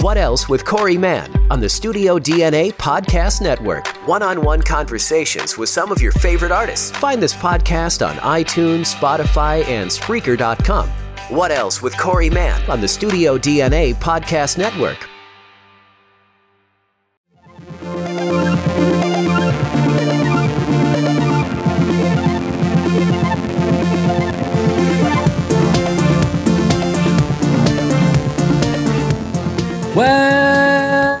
What Else with Corey Mann on the Studio DNA Podcast Network. One on one conversations with some of your favorite artists. Find this podcast on iTunes, Spotify, and Spreaker.com. What Else with Corey Mann on the Studio DNA Podcast Network. Well,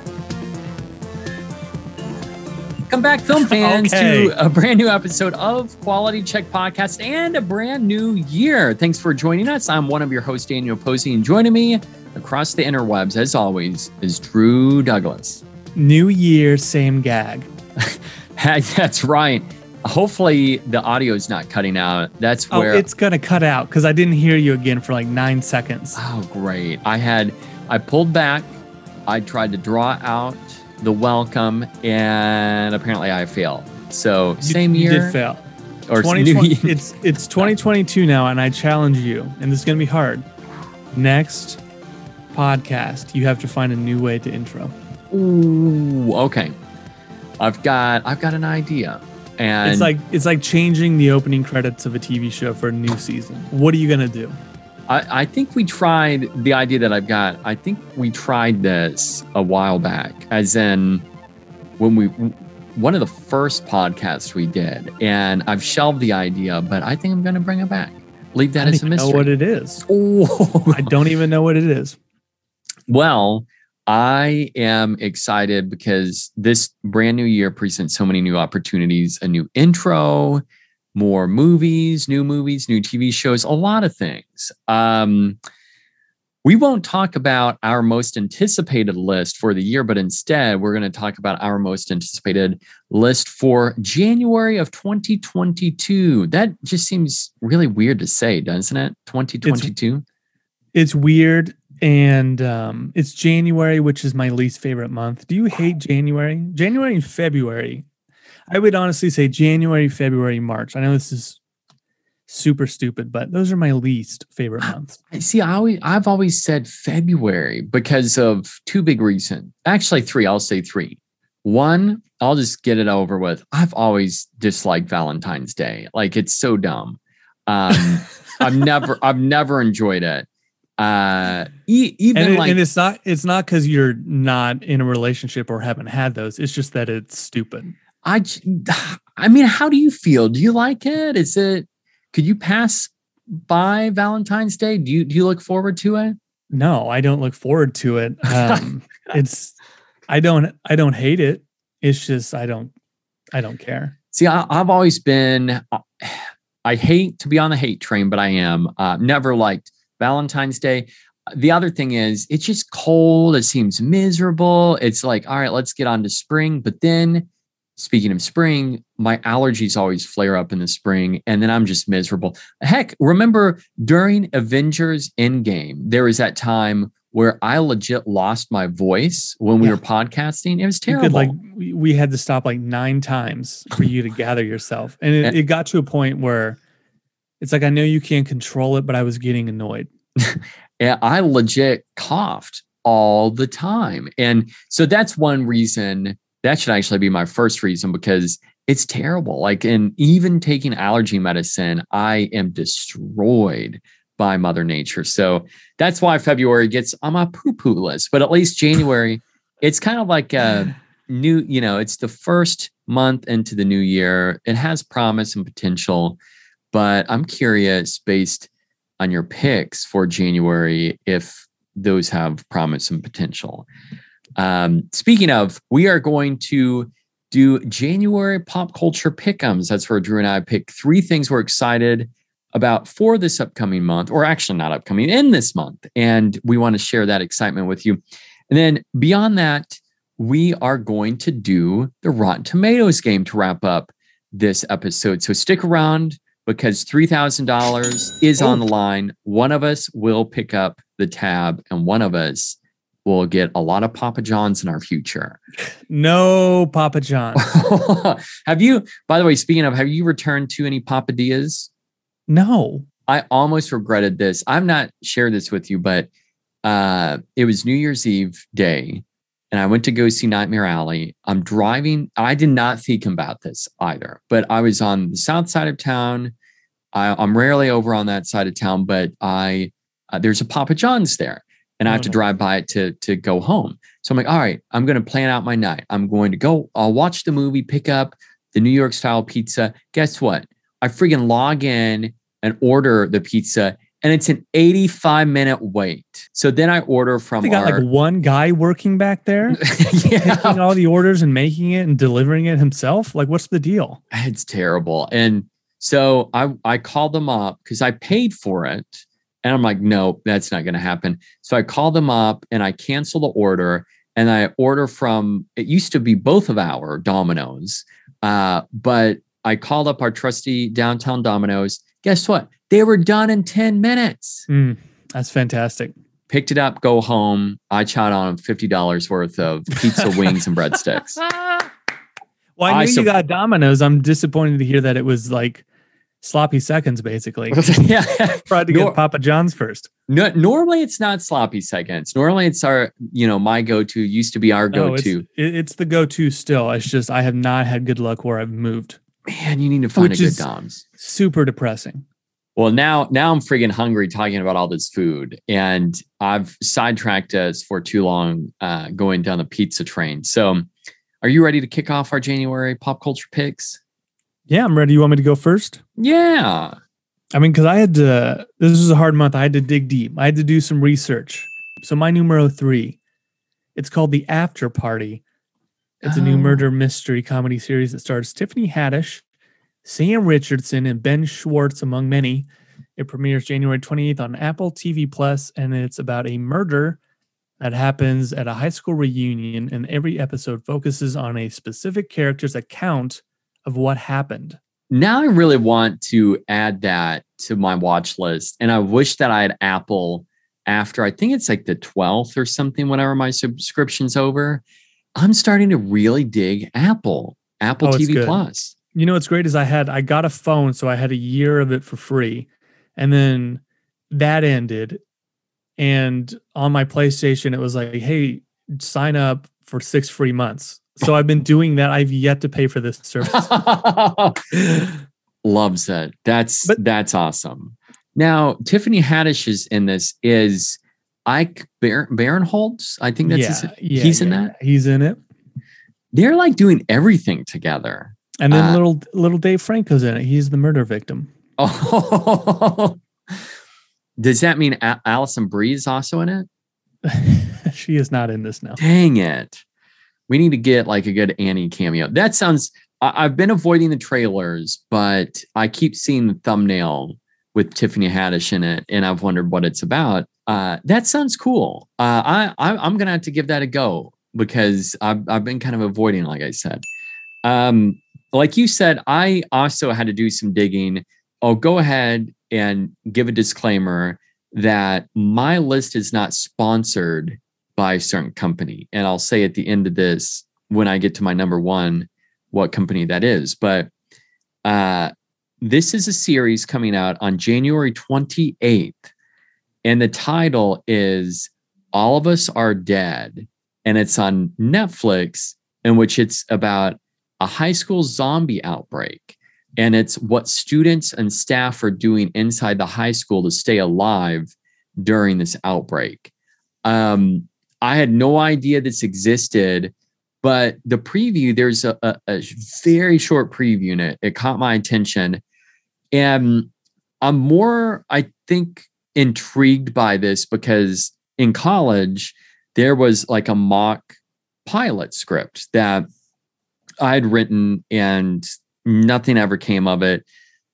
come back, film fans, Okay. to a brand new episode of Quality Check Podcast and a brand new year. Thanks for joining us. I'm one of your hosts, Daniel Posey, and joining me across the interwebs, as always, is Drew Douglas. New year, same gag. That's right. Hopefully, the audio is not cutting out. That's Oh, where it's gonna cut out because I didn't hear you again for like nine seconds. Oh, great. I had, I pulled back. I tried to draw out the welcome, and apparently I failed. So, You- same you year. did fail. Or 2020 new year. it's it's 2022 now, and I challenge you, and this is gonna be hard. Next podcast, you have to find a new way to intro. Ooh, okay. I've got, I've got an idea. And it's like it's like changing the opening credits of a TV show for a new season. What are you gonna do? I, I think we tried the idea that I've got. I think we tried this a while back, as in when we one of the first podcasts we did, and I've shelved the idea, but I think I'm going to bring it back. Leave that I as a even know what mystery. it is. Oh, I don't even know what it is. well, I am excited because this brand new year presents so many new opportunities, a new intro, more movies, new movies, new TV shows, a lot of things. Um, we won't talk about our most anticipated list for the year, but instead, we're going to talk about our most anticipated list for January of 2022. That just seems really weird to say, doesn't it? 2022. It's weird, and um, it's January, which is my least favorite month. Do you hate January? January and February. I would honestly say January, February, March. I know this is super stupid, but those are my least favorite months. I see. I always, I've always said February because of two big reasons. Actually, three. I'll say three. One, I'll just get it over with. I've always disliked Valentine's Day. Like it's so dumb. Um, I've never, I've never enjoyed it. Uh, e- even And, it- like and it's not it's not because you're not in a relationship or haven't had those. It's just that it's stupid. I, I mean, how do you feel? Do you like it? Is it? Could you pass by Valentine's Day? Do you do you look forward to it? No, I don't look forward to it. Um, it's I don't I don't hate it. It's just I don't I don't care. See, I, I've always been, uh, I hate to be on the hate train, but I am. Uh, never liked Valentine's Day. The other thing is, it's just cold. It seems miserable. It's like, all right, let's get on to spring. But then, speaking of spring, my allergies always flare up in the spring, and then I'm just miserable. Heck, remember during Avengers Endgame, there was that time where I legit lost my voice when we Yeah. were podcasting. It was terrible. could like we, had to stop like nine times for you to gather yourself. And it, And- it got to a point where it's like I know you can't control it, but I was getting annoyed. and I legit coughed all the time. And so that's one reason that should actually be my first reason because it's terrible. Like, and even taking allergy medicine, I am destroyed by Mother Nature. So that's why February gets on my poo poo list. But at least January, it's kind of like a new, you know, it's the first month into the new year. It has promise and potential. But I'm curious, based on your picks for January if those have promise and potential. Um, speaking of, we are going to do January pop culture pickums. That's where Drew and I pick three things we're excited about for this upcoming month, or actually not upcoming, in this month. And we want to share that excitement with you. And then beyond that, we are going to do the Rotten Tomatoes game to wrap up this episode. So stick around because $3,000 is on the line. One of us will pick up the tab, and one of us will get a lot of Papa John's in our future. No Papa John. have you, by the way, speaking of, have you returned to any Papadias? No. I almost regretted this. I've not shared this with you, but uh, it was New Year's Eve day, and I went to go see Nightmare Alley. I'm driving. I did not think about this either, but I was on the south side of town. I, am rarely over on that side of town, but I uh, there's a Papa John's there, and I have to mm. drive by it to to go home. So I'm like, all right, I'm going to plan out my night. I'm going to go. I'll watch the movie, pick up the New York style pizza. Guess what? I freaking log in and order the pizza, and it's an 85 minute wait. So then I order from. They got our, like one guy working back there, yeah, taking all the orders and making it and delivering it himself. Like, what's the deal? it's terrible. And so I I called them up because I paid for it, and I'm like, no, that's not going to happen. So I call them up and I cancel the order, and I order from. It used to be both of our Domino's, uh, but I called up our trusty downtown Domino's. Guess what? They were done in 10 minutes. Mm, that's fantastic. Picked it up, go home. I chowed on $50 worth of pizza, wings, and breadsticks. Well, I I knew you got Domino's. I'm disappointed to hear that it was like sloppy seconds, basically. yeah. Tried to Nor- get Papa John's first. No, normally it's not sloppy seconds. Normally it's our, you know, my go-to used to be our go-to. it- it's the go-to still. It's just I have not had good luck where I've moved. Man, you need to find Which a good Doms. Super depressing. Well, now now I'm friggin' hungry talking about all this food, and I've sidetracked us for too long uh, going down the pizza train. So, are you ready to kick off our January pop culture picks? Yeah, I'm ready. You want me to go first? Yeah. I mean, because I had to, this was a hard month. I had to dig deep. I had to do some research. So, my numero three, it's called The After Party. It's a new Oh. murder mystery comedy series that stars Tiffany Haddish, Sam Richardson, and Ben Schwartz, among many. It premieres January 28th on Apple TV Plus, and it's about a murder that happens at a high school reunion, and every episode focuses on a specific character's account of what happened. Now I really want to add that to my watch list, and I wish that I had Apple after I think it's like the 12th or something. Whenever my subscription's over, I'm starting to really dig Apple, Apple Oh, TV. Plus. you know what's great is I had I got a phone, so I had a year of it for free, and then that ended, and on my PlayStation it was like, hey, sign up for six free months. So I've been doing that. I've yet to pay for this service. Loves it. That's But- that's awesome. Now Tiffany Haddish is in this. Is Ike Bar- Barinholtz? I think that's his, yeah, he's in that. He's in it, They're like doing everything together. and then Uh, little little Dave Franco's in it. He's the murder victim. Oh, does that mean A- Alison Brie is also in it? she is not in this now. Dang it. We need to get like a good Annie cameo. That sounds, I- I've been avoiding the trailers, but I keep seeing the thumbnail with Tiffany Haddish in it, and I've wondered what it's about. Uh, that sounds cool. Uh, I, I I'm gonna have to give that a go because I've I've been kind of avoiding, like I said. Um, like you said, I also had to do some digging. I'll go ahead and give a disclaimer that my list is not sponsored by a certain company. And I'll say at the end of this, when I get to my number one, what company that is. But uh, this is a series coming out on January 28th. And the title is All of Us Are Dead. And it's on Netflix, in which it's about a high school zombie outbreak. And it's what students and staff are doing inside the high school to stay alive during this outbreak. Um, I had no idea this existed, but the preview, there's a, a, a very short preview in it. It caught my attention. And I'm more, I think, intrigued by this because in college, there was like a mock pilot script that I had written and nothing ever came of it.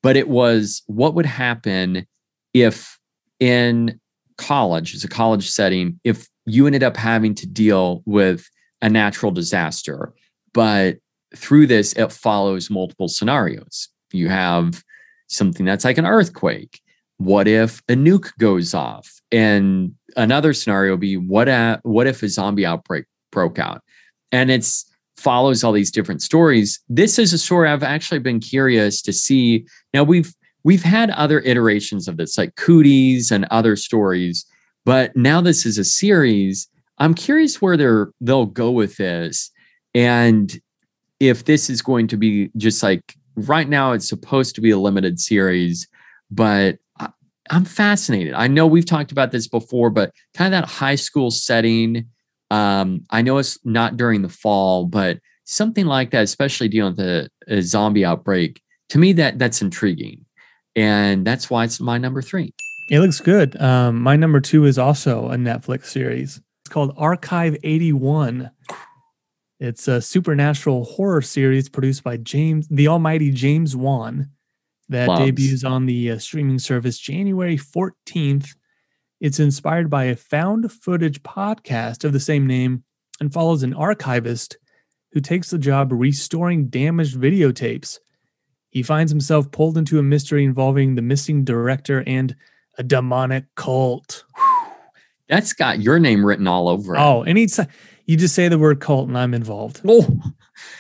But it was what would happen if in college, as a college setting, if you ended up having to deal with a natural disaster. But through this, it follows multiple scenarios. You have something that's like an earthquake. What if a nuke goes off? And another scenario would be what, a, what if a zombie outbreak broke out? And it's follows all these different stories. This is a story I've actually been curious to see. Now we've we've had other iterations of this, like Cooties and other stories But now this is a series. I'm curious where they're they'll go with this, and if this is going to be just like right now, it's supposed to be a limited series, but I, I'm fascinated. I know we've talked about this before, but kind of that high school setting. Um, I know it's not during the fall, but something like that, especially dealing with a, a zombie outbreak, to me that that's intriguing, and that's why it's my number three. It looks good. Um, my number two is also a Netflix series. It's called Archive 81. It's a supernatural horror series produced by James, the almighty James Wan, that debuts on the uh, streaming service January 14th. It's inspired by a found footage podcast of the same name and follows an archivist who takes the job restoring damaged videotapes. He finds himself pulled into a mystery involving the missing director and a demonic cult. That's got your name written all over it. Oh, anytime you just say the word cult and I'm involved. Oh,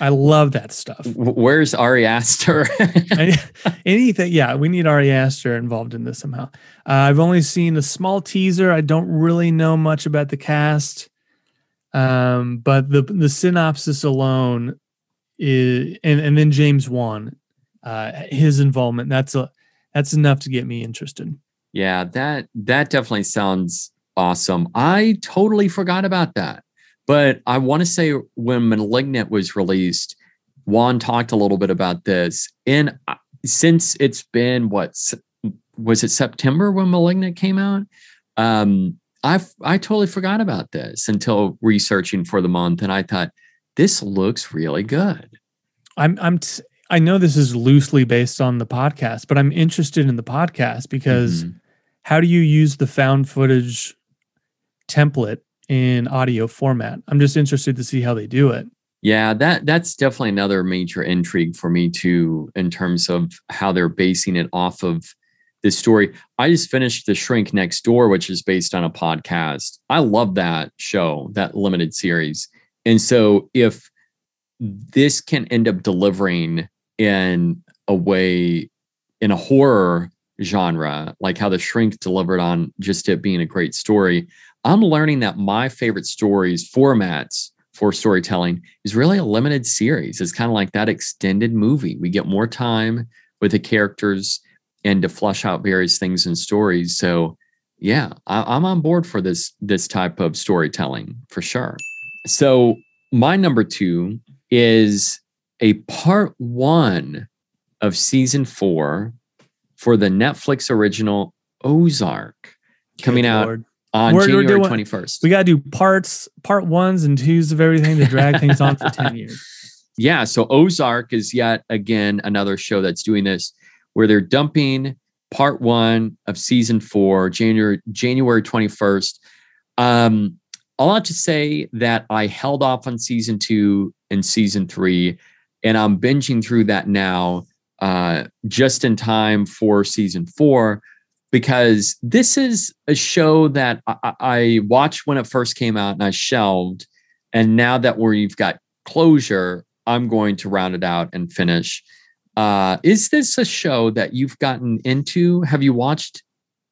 I love that stuff. where's Ari Aster? Anything, yeah, we need Ari Aster involved in this somehow. Uh, I've only seen a small teaser. I don't really know much about the cast, um, but the the synopsis alone is, and and then James Wan, uh, his involvement. That's a that's enough to get me interested. Yeah, that that definitely sounds awesome. I totally forgot about that. But I want to say when Malignant was released, Wan talked a little bit about this. And since it's been what was it September when Malignant came out? Um, I I totally forgot about this until researching for the month, and I thought this looks really good. I'm I'm t- I know this is loosely based on the podcast, but I'm interested in the podcast because Mhm. How do you use the found footage template in audio format? I'm just interested to see how they do it. Yeah, that that's definitely another major intrigue for me too, in terms of how they're basing it off of this story. I just finished The Shrink Next Door, which is based on a podcast. I love that show, that limited series. And so if this can end up delivering in a way in a horror genre, like how The Shrink delivered on just it being a great story, I'm learning that my favorite stories, formats for storytelling is really a limited series. It's kind of like that extended movie. We get more time with the characters and to flush out various things in stories. So yeah, I, I'm on board for this this type of storytelling for sure. So my number two is a part one of season four for the Netflix original Ozark coming Good out Lord. on We're- January doing- 21st. We got to do parts, part ones and twos of everything to drag things on for 10 years. yeah so ozark is yet again another show that's doing this where they're dumping part one of season four january january 21st um i'll have to say that i held off on season two and season three and i'm binging through that now uh just in time for season four because this is a show that I, I watched when it first came out and i shelved and now that we've got closure I'm going to round it out and finish. Uh, is this a show that you've gotten into? Have you watched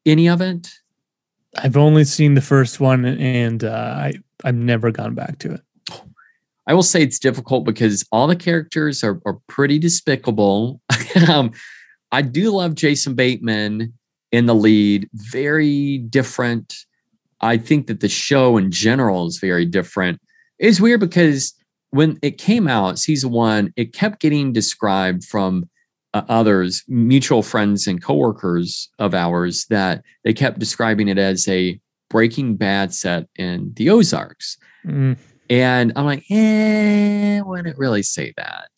any of it? I've only seen the first one and uh, I, I've never gone back to it. I will say it's difficult because all the characters are, are pretty despicable. um, I do love Jason Bateman in the lead, very different. I think that the show in general is very different. It's weird because when it came out, season one, it kept getting described from uh, others, mutual friends and coworkers of ours, that they kept describing it as a Breaking Bad set in the Ozarks. Mm, And I'm like, eh, wouldn't really say that.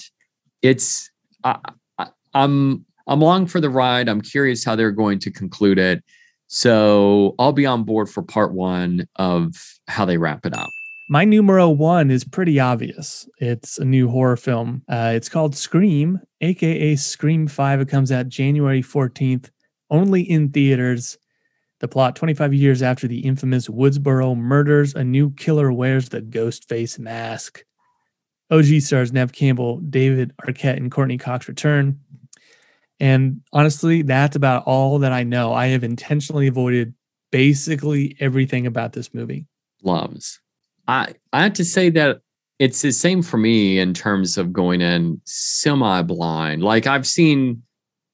It's I, I, I'm I'm along for the ride. I'm curious how they're going to conclude it. So I'll be on board for part one of how they wrap it up. My numero one is pretty obvious. It's a new horror film. Uh, it's called Scream, aka Scream 5. It comes out January 14th, only in theaters. The plot 25 years after the infamous Woodsboro murders, a new killer wears the ghost face mask. OG stars Neve Campbell, David Arquette, and Courteney Cox return. And honestly, that's about all that I know. I have intentionally avoided basically everything about this movie. Loves. I I have to say that it's the same for me in terms of going in semi blind. Like I've seen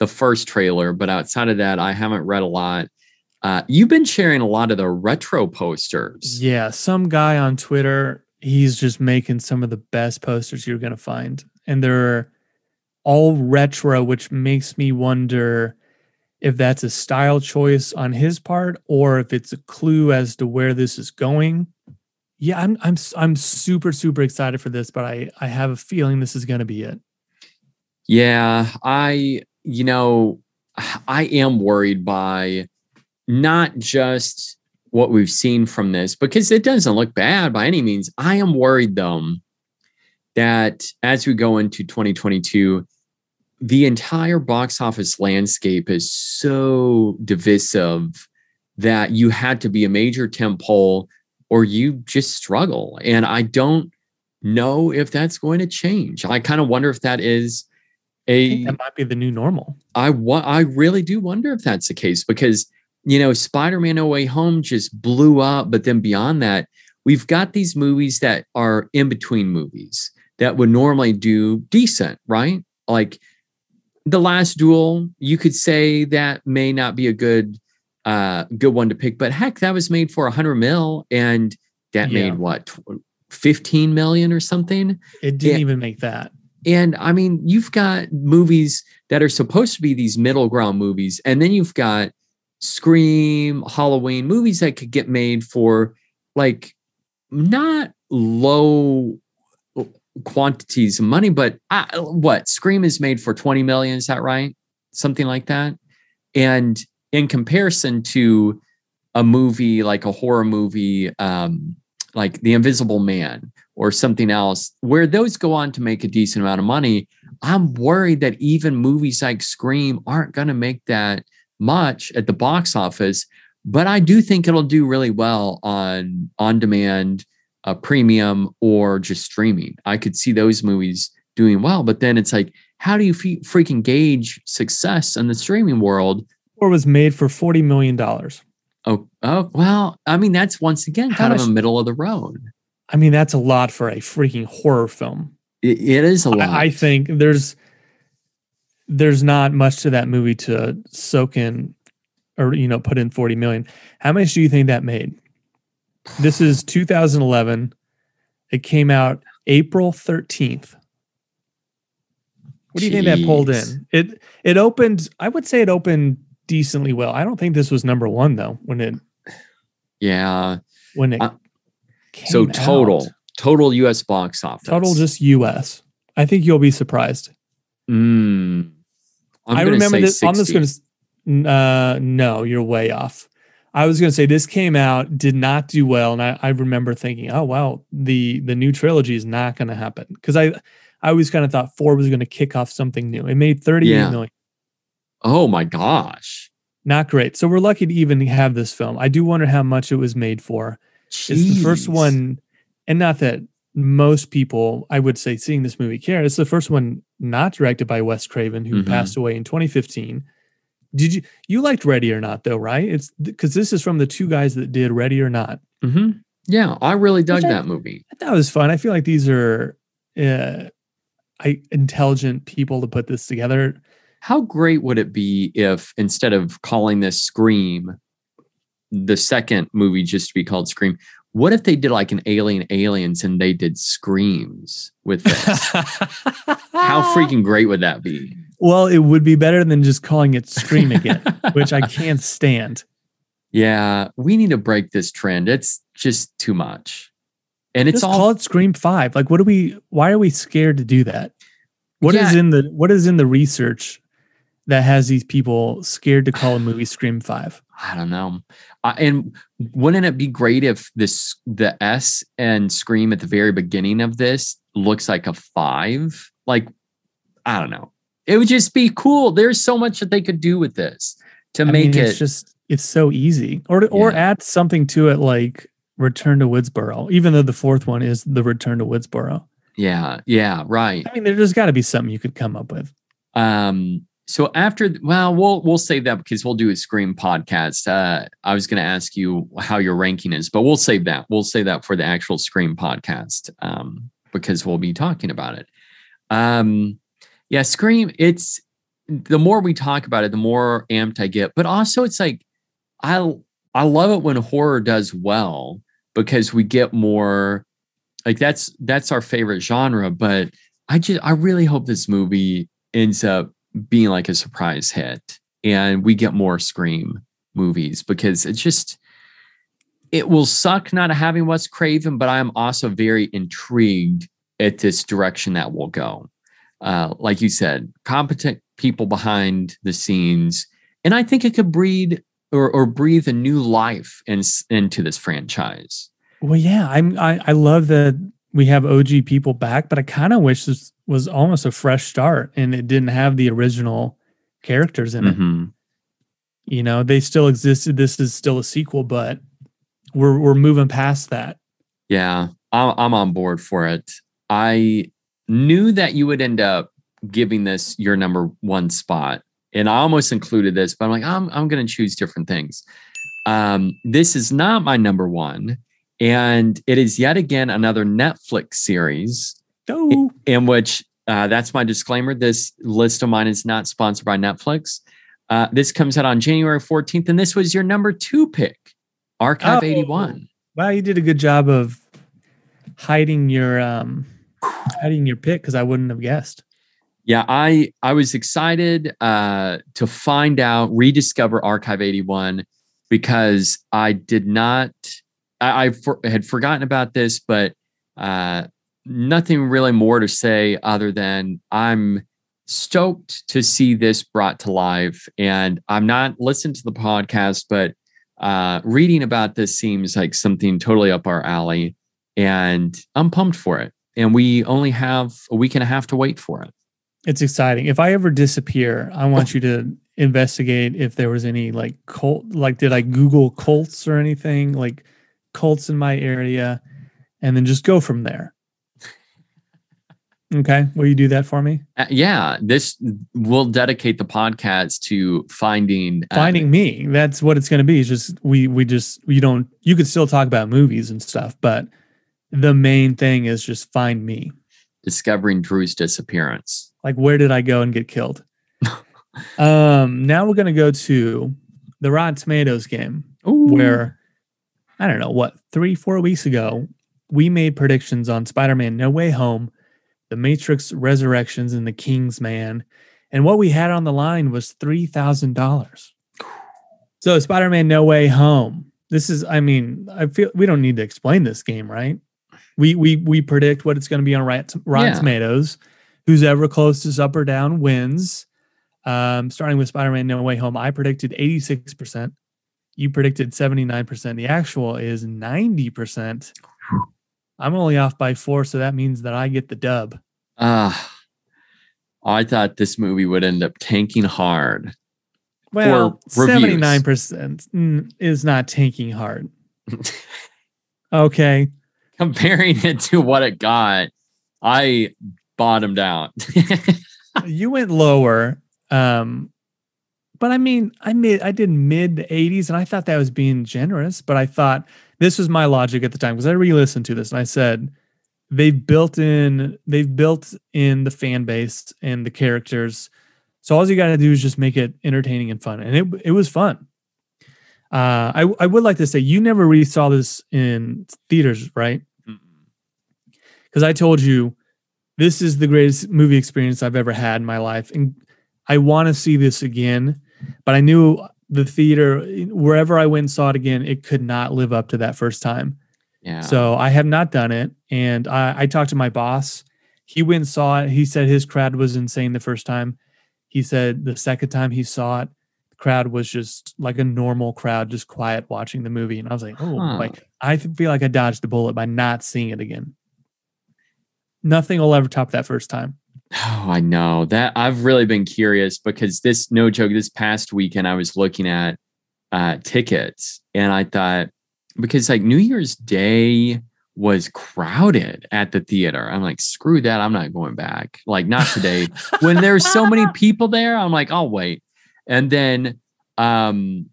the first trailer, but outside of that, I haven't read a lot. Uh, you've been sharing a lot of the retro posters. Yeah, some guy on Twitter, he's just making some of the best posters you're going to find. And they're all retro, which makes me wonder if that's a style choice on his part or if it's a clue as to where this is going. Yeah, I'm I'm I'm super super excited for this, but I I have a feeling this is going to be it. Yeah, I you know, I am worried by not just what we've seen from this because it doesn't look bad by any means. I am worried though that as we go into 2022, the entire box office landscape is so divisive that you had to be a major tentpole or you just struggle. And I don't know if that's going to change. I kind of wonder if that is a that might be the new normal. I wa- I really do wonder if that's the case because you know Spider-Man No Way Home just blew up, but then beyond that, we've got these movies that are in between movies that would normally do decent, right? Like the last duel, you could say that may not be a good uh good one to pick, but heck, that was made for a hundred mil and that Yeah. made what 15 million or something. It didn't Yeah. even make that. And I mean, you've got movies that are supposed to be these middle ground movies, and then you've got Scream, Halloween, movies that could get made for like not low quantities of money, but uh, what Scream is made for 20 million, is that right? Something like that. And in comparison to a movie like a horror movie, um, like The Invisible Man or something else, where those go on to make a decent amount of money, I'm worried that even movies like Scream aren't going to make that much at the box office. But I do think it'll do really well on on demand, uh, premium, or just streaming. I could see those movies doing well. But then it's like, how do you fe- freaking gauge success in the streaming world? Or was made for forty million dollars. Oh, oh, well, I mean, that's once again How kind of much- a middle of the road. I mean, that's a lot for a freaking horror film. It, it is a lot. I, I think there's there's not much to that movie to soak in or you know put in 40 million. How much do you think that made? This is 2011. It came out April 13th. What do you think that pulled in? It it opened, I would say it opened decently well. I don't think this was number 1 though when it yeah. when it Uh, So total, out. total U.S. box office. total just US. I think you'll be surprised. Mm, I'm I remember this. I'm just going to. Uh, no, you're way off. I was going to say this came out, did not do well, and I, I remember thinking, oh wow, the the new trilogy is not going to happen because I I always kind of thought four was going to kick off something new. It made thirty eight million, Yeah. Oh my gosh. not great. So we're lucky to even have this film. I do wonder how much it was made for. It's the first one, and not that most people, I would say, seeing this movie care. It's the first one not directed by Wes Craven, who Mhm. passed away in 2015. Did you you liked Ready or Not though, right? It's because this is from the two guys that did Ready or Not. Mhm. Yeah, I really dug I- that movie. It was fun. I feel like these are uh, I, intelligent people to put this together. How great would it be if instead of calling this Scream, the second movie just to be called Scream, what if they did like an Alien Aliens and they did Screams with this? How freaking great would that be? Well, it would be better than just calling it Scream again, which I can't stand. Yeah, we need to break this trend. It's just too much. And it's Just all call it Scream Five. Like, what do we? Why are we scared to do that? What is Yeah. in the What is in the research that has these people scared to call a movie Scream Five? I don't know. Uh, and wouldn't it be great if this the S and Scream at the very beginning of this looks like a five? Like, I don't know. It would just be cool. There's so much that they could do with this to I make mean, it. just it's so easy, or or Yeah. add something to it like Return to Woodsboro. Even though the fourth one is the Return to Woodsboro. yeah, yeah, right. I mean, there's got to be something you could come up with. Um, So after, well, we'll we'll save that because we'll do a Scream podcast. Uh, I was going to ask you how your ranking is, but we'll save that. We'll save that for the actual Scream podcast um, because we'll be talking about it. Um, yeah, Scream. It's the more we talk about it, the more amped I get. But also, it's like I I love it when horror does well because we get more. Like that's that's our favorite genre, but I just I really hope this movie ends up being like a surprise hit and we get more Scream movies because it's just it will suck not having Wes Craven, but I'm also very intrigued at this direction that will go. Uh, like you said, competent people behind the scenes, and I think it could breed or, or breathe a new life in, into this franchise. Well, yeah, I'm. I, I love that we have OG people back, but I kind of wish this was almost a fresh start and it didn't have the original characters in it. Mm-hmm. You know, they still existed. This is still a sequel, but we're we're moving past that. Yeah, I'm I'm on board for it. I knew that you would end up giving this your number one spot, and I almost included this, but I'm like, I'm I'm going to choose different things. Um, this is not my number one and it is yet again another Netflix series. Oh. In which uh, that's my disclaimer. This list of mine is not sponsored by Netflix. Uh, this comes out on January 14th, and this was your number two pick, Archive oh. 81. Wow, you did a good job of hiding your um hiding your pick because I wouldn't have guessed. Yeah, I I was excited uh to find out, rediscover Archive 81 because I did not I, I for, had forgotten about this, but uh, nothing really more to say other than I'm stoked to see this brought to life. And I'm not listening to the podcast, but uh, reading about this seems like something totally up our alley. And I'm pumped for it. And we only have a week and a half to wait for it. It's exciting. If I ever disappear, I want you to investigate if there was any like cult, like did I Google cults or anything? Like cults in my area, and then just go from there. Okay. Will you do that for me? Uh, yeah. This will dedicate the podcast to finding uh, finding me. That's what it's going to be. It's just we we just you don't you could still talk about movies and stuff, but the main thing is just find me. Discovering Drew's disappearance. Like where did I go and get killed? um now we're going to go to the Rotten Tomatoes game Ooh. where I don't know what, three, four weeks ago, we made predictions on Spider Man No Way Home, The Matrix Resurrections, and The King's Man. And what we had on the line was $3,000. So, Spider Man No Way Home. This is, I mean, I feel we don't need to explain this game, right? We we we predict what it's going to be on Rotten yeah. Tomatoes. Who's ever closest up or down wins. Um, starting with Spider Man No Way Home, I predicted 86% you predicted 79%. The actual is 90%. I'm only off by four, so that means that I get the dub. Ah, uh, I thought this movie would end up tanking hard. Well, 79% is not tanking hard. okay. Comparing it to what it got, I bottomed out. you went lower. Um, but I mean, I made I did mid 80s and I thought that was being generous, but I thought this was my logic at the time because I re-listened to this and I said they've built in they've built in the fan base and the characters. So all you got to do is just make it entertaining and fun. And it it was fun. Uh, I I would like to say you never really saw this in theaters, right? Because I told you this is the greatest movie experience I've ever had in my life, and I want to see this again but I knew the theater, wherever I went and saw it again, it could not live up to that first time. Yeah. So I have not done it. And I, I talked to my boss. He went and saw it. He said his crowd was insane the first time. He said the second time he saw it, the crowd was just like a normal crowd, just quiet watching the movie. And I was like, oh, huh. like I feel like I dodged a bullet by not seeing it again. Nothing will ever top that first time. Oh, I know that I've really been curious because this no joke, this past weekend I was looking at uh tickets and I thought because like New Year's Day was crowded at the theater. I'm like, screw that. I'm not going back. Like, not today. when there's so many people there, I'm like, I'll wait. And then, um,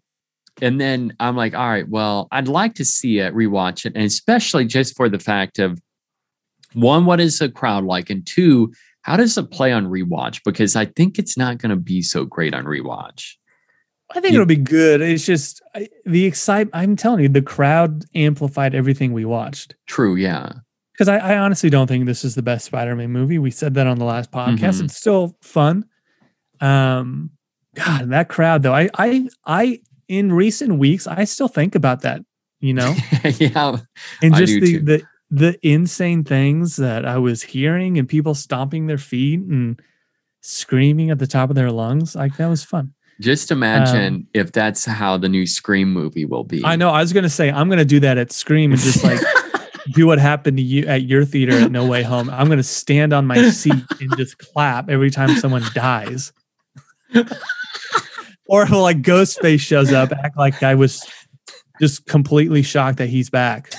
and then I'm like, all right, well, I'd like to see it, rewatch it, and especially just for the fact of one, what is the crowd like? And two, how does it play on rewatch? Because I think it's not going to be so great on rewatch. I think You- it'll be good. It's just I, the excitement. I'm telling you, the crowd amplified everything we watched. True, yeah. Because I, I honestly don't think this is the best Spider-Man movie. We said that on the last podcast. Mhm. It's still fun. Um, God, that crowd though. I, I, I, in recent weeks, I still think about that. You know, yeah. and I just do the too. the the insane things that I was hearing and people stomping their feet and screaming at the top of their lungs. Like that was fun. Just imagine if that's how the new Scream movie will be. Um, I know. I was gonna say I'm gonna do that at Scream and just like do what happened to you at your theater at No Way Home. I'm gonna stand on my seat and just clap every time someone dies. or like Ghostface shows up, act like I was just completely shocked that he's back.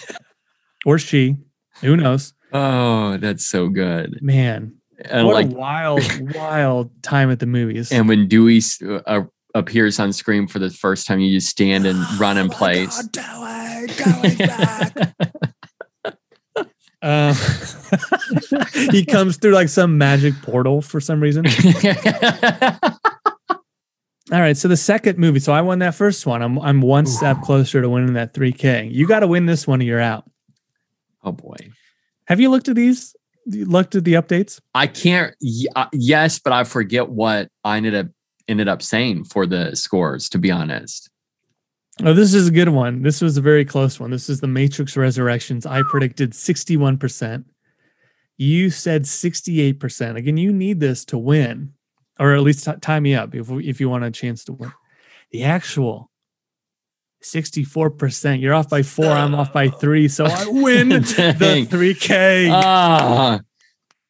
Or she. Who knows? Oh, that's so good. Man. And what like, a wild, wild time at the movies. and when Dewey uh, appears on screen for the first time, you just stand and run in Oh place. God, Dewey. Um, he comes through like some magic portal for some reason. All right, so the second movie. So I won that first one. I'm I'm one step closer to winning that 3K. You got to win this one, or you're out. Oh boy. Have you looked at these? You looked at the updates? I can't. y- uh, Yes, but I forget what I ended up ended up saying for the scores. To be honest, Oh, this is a good one. This was a very close one. This is the Matrix Resurrections. I predicted 61%. You said 68%. Again, you need this to win, or at least t- tie me up if, if you want a chance to win. The actual 64%. You're off by four. I'm off by three. So I win the Dang. 3K. Ah,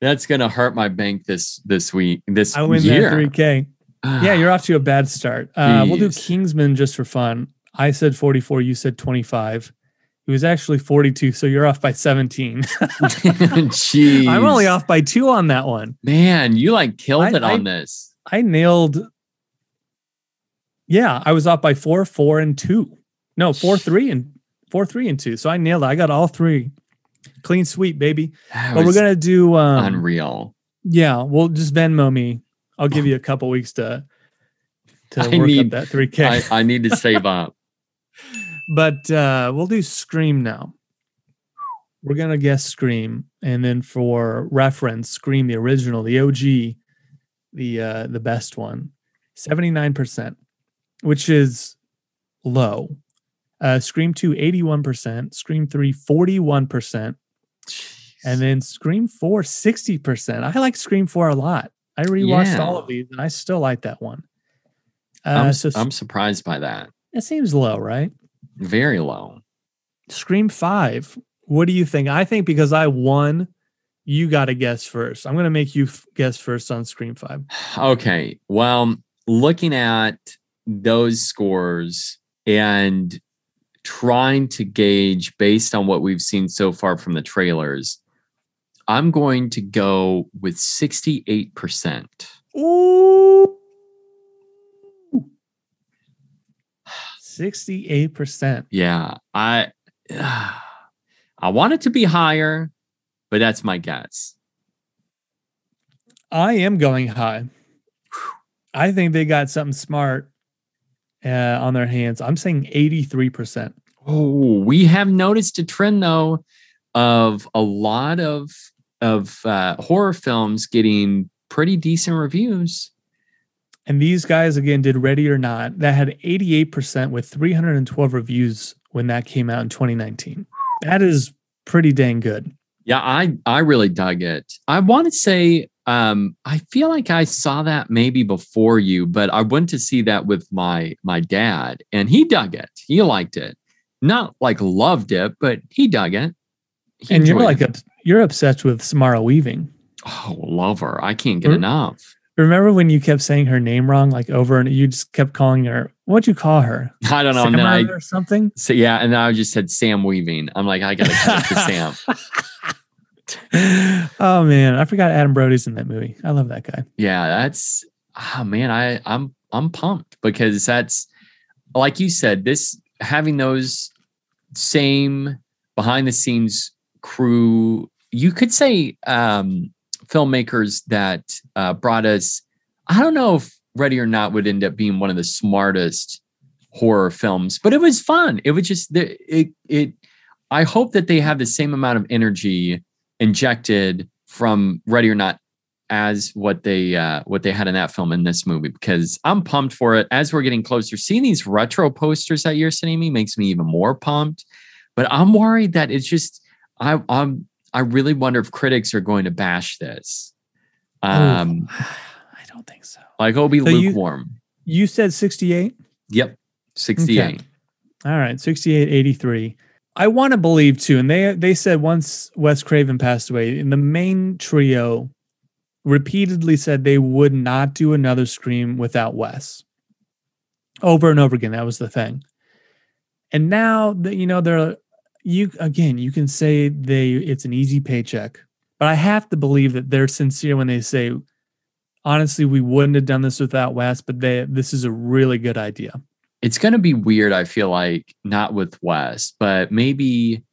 that's gonna hurt my bank this this week this I win year. that 3K. Yeah, you're off to a bad start. Uh, we'll do Kingsman just for fun. I said 44, you said 25. It was actually 42, so you're off by 17. Jeez, I'm only off by two on that one. Man, you like killed I- it on I- this. I nailed. Yeah, I was off by four, four, and two. No, four, three, and four, three, and two. So I nailed it. I got all three. Clean sweep, baby. That But we're gonna do um unreal. yeah, we'll just Venmo me. I'll give you a couple weeks to to I work need- up that 3K. I, I need to save up. but uh we'll do Scream now. We're gonna guess Scream, and then for reference, Scream the original, the OG, the uh the best one, seventy nine percent, which is low. Uh, Scream 2, 81%, Scream 3, 41%, and then Scream 4, 60%. I like Scream 4 a lot. I rewatched all of these and I still like that one. I'm, Uh, so I'm surprised by that. that seems low, right? Very low. Scream 5. What do you think? I think because I won, you got to guess first. I'm going to make you f- guess first on Scream 5. Okay. Well, looking at those scores and trying to gauge based on what we've seen so far from the trailers, I'm going to go with 68%. Ooh. 68%. Yeah. I I want it to be higher, but that's my guess. I am going high. I think they got something smart uh, on their hands. I'm saying 83%. Oh, we have noticed a trend though of a lot of of uh, horror films getting pretty decent reviews. And these guys, again, did Ready or Not. That had 88% with 312 reviews when that came out in 2019. That is pretty dang good. Yeah, I I really dug it. I want to say um I feel like I saw that maybe before you, but I went to see that with my my dad and he dug it. He liked it. Not like loved it, but he dug it. He and you're like, it. you're obsessed with Samara Weaving. oh, love her. I can't get Hmm? enough. Remember when you kept saying her name wrong, like over and you just kept calling her What'd you call her? I don't know. And then I, or something? so yeah, and then I just said Sam Weaving. I'm like, I gotta cut it to Sam. oh man, I forgot Adam Brody's in that movie. I love that guy. Yeah, that's oh man, I I'm I'm pumped because that's like you said, this having those same behind the scenes crew, you could say um filmmakers that uh brought us I don't know if Ready or Not would end up being one of the smartest horror films, but it was fun. It was just the it it I hope that they have the same amount of energy injected from Ready or Not as what they uh, what they had in that film in this movie because I'm pumped for it. As we're getting closer, seeing these retro posters that you're sending me makes me even more pumped. But I'm worried that it's just I I'm I really wonder if critics are going to bash this. Um, Ooh, I don't think so. like it'll be So lukewarm. You said 68? yep, 68. All right, 68, 83. I want to believe too. And they they said once Wes Craven passed away, and the main trio repeatedly said they would not do another Scream without Wes. Over and over again. That was the thing. And now that you know they're you again, you can say they it's an easy paycheck, but I have to believe that they're sincere when they say, honestly, we wouldn't have done this without Wes, but they this is a really good idea. It's going to be weird i feel like not with wes but maybe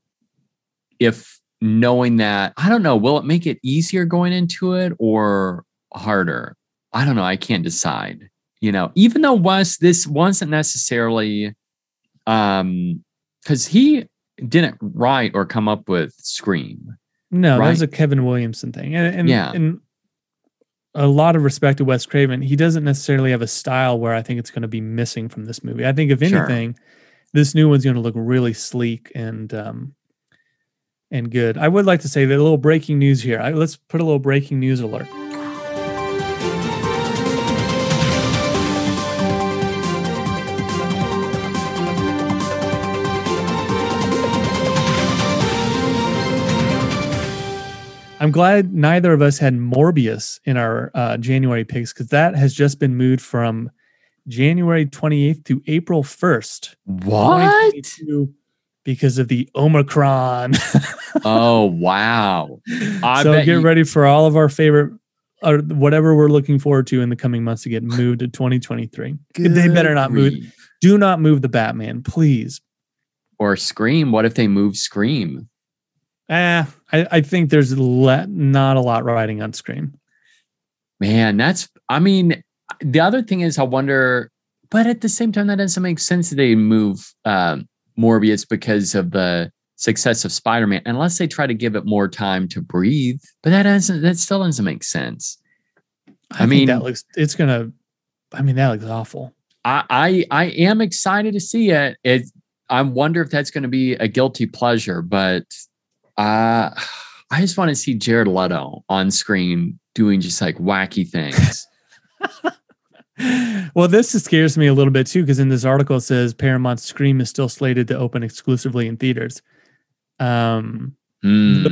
if knowing that i don't know will it make it easier going into it or harder i don't know i can't decide you know even though wes this wasn't necessarily um because he didn't write or come up with scream No, that was a Kevin Williamson thing. And, and Yeah. and a lot of respect to Wes Craven. He doesn't necessarily have a style where I think it's going to be missing from this movie. I think if Sure. anything, this new one's going to look really sleek and um and good. I would like to say that a little breaking news here. I, let's put a little breaking news alert. I'm glad neither of us had Morbius in our uh, January picks because that has just been moved from January 28th to April 1st. what Because of the Omicron. oh wow I so get you- ready for all of our favorite or whatever we're looking forward to in the coming months to get moved to 2023. They better not move. Do not move the Batman, please. or scream what if they move scream Eh, I, I think there's le- not a lot riding on Scream. Man, that's I mean, the other thing is I wonder, but at the same time, that doesn't make sense that they move um Morbius because of the success of Spider-Man, unless they try to give it more time to breathe. But that doesn't that still doesn't make sense. I, I mean- that looks it's gonna I mean that looks awful. I I, I am excited to see it. It I wonder if that's going to be a guilty pleasure, but uh I just want to see Jared Leto on screen doing just like wacky things. well, this scares me a little bit too, because in this article it says Paramount's Scream is still slated to open exclusively in theaters. Um, Hmm.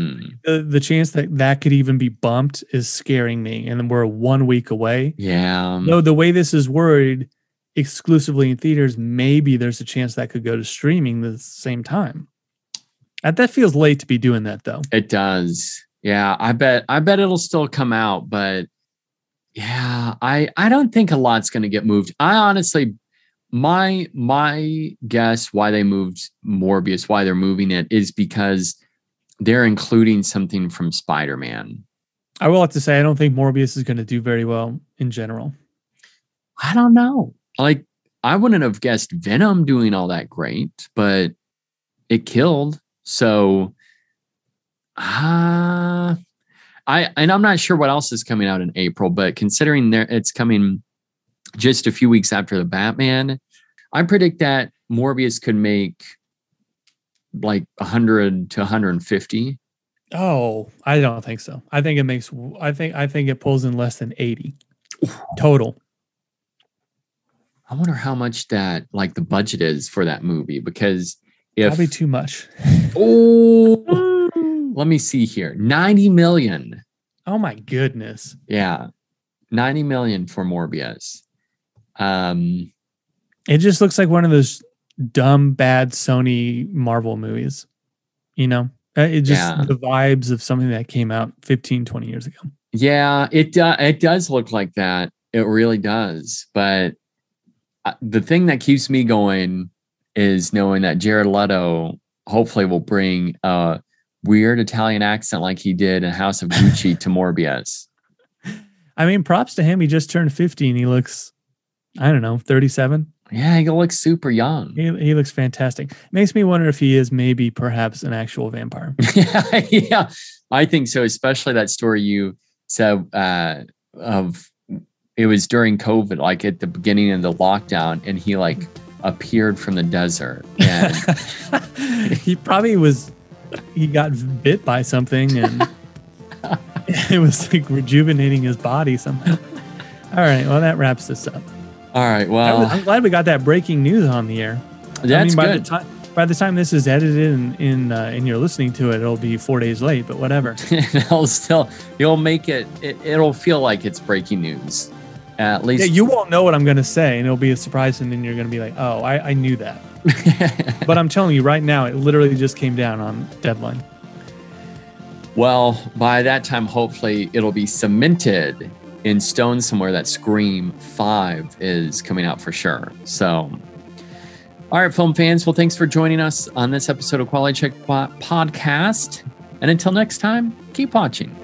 the, the chance that that could even be bumped is scaring me, and then we're one week away. Yeah. No, the way this is worded, exclusively in theaters, maybe there's a chance that could go to streaming the same time. That that feels late to be doing that though. It does. Yeah, I bet I bet it'll still come out, but yeah, I I don't think a lot's going to get moved. I honestly my my guess why they moved Morbius, why they're moving it is because they're including something from Spider-Man. I will have to say I don't think Morbius is going to do very well in general. I don't know. Like I wouldn't have guessed Venom doing all that great, but it killed. So uh I and I'm not sure what else is coming out in April, but considering there it's coming just a few weeks after the Batman, I predict that Morbius could make like 100 to 150. Oh, I don't think so. I think it makes. I think. I think it pulls in less than eighty total. I wonder how much that like the budget is for that movie because if Probably too much. Oh, let me see here. 90 million. Oh my goodness. Yeah. 90 million for Morbius. Um It just looks like one of those dumb, bad Sony Marvel movies. You know, Uh, it just Yeah. the vibes of something that came out 15, 20 years ago. Yeah, it do- it does look like that. It really does. But uh, the thing that keeps me going is knowing that Jared Leto hopefully will bring a weird Italian accent like he did in House of Gucci to Morbius. I mean, props to him. He just turned 50 and he looks, I don't know, 37. Yeah, he looks super young. He, he looks fantastic. Makes me wonder if he is maybe perhaps an actual vampire. yeah, yeah, I think so. Especially that story you said uh, of it was during COVID, like at the beginning of the lockdown, and he like appeared from the desert. And he probably was, he got bit by something and it was like rejuvenating his body somehow. All right. Well, that wraps this up. all right, well, I'm glad we got that breaking news on the air. that's I mean, by good. the time by the time this is edited and in uh, and you're listening to it, it'll be four days late. But whatever. it'll still you'll make it, it it'll feel like it's breaking news at least Yeah, you won't know what I'm going to say, and it'll be a surprise, and then you're going to be like, "Oh, I, I knew that." But I'm telling you right now, it literally just came down on deadline. well by that time hopefully it'll be cemented in stone somewhere that scream 5 is coming out for sure so all right film fans well thanks for joining us on this episode of quality check podcast and until next time keep watching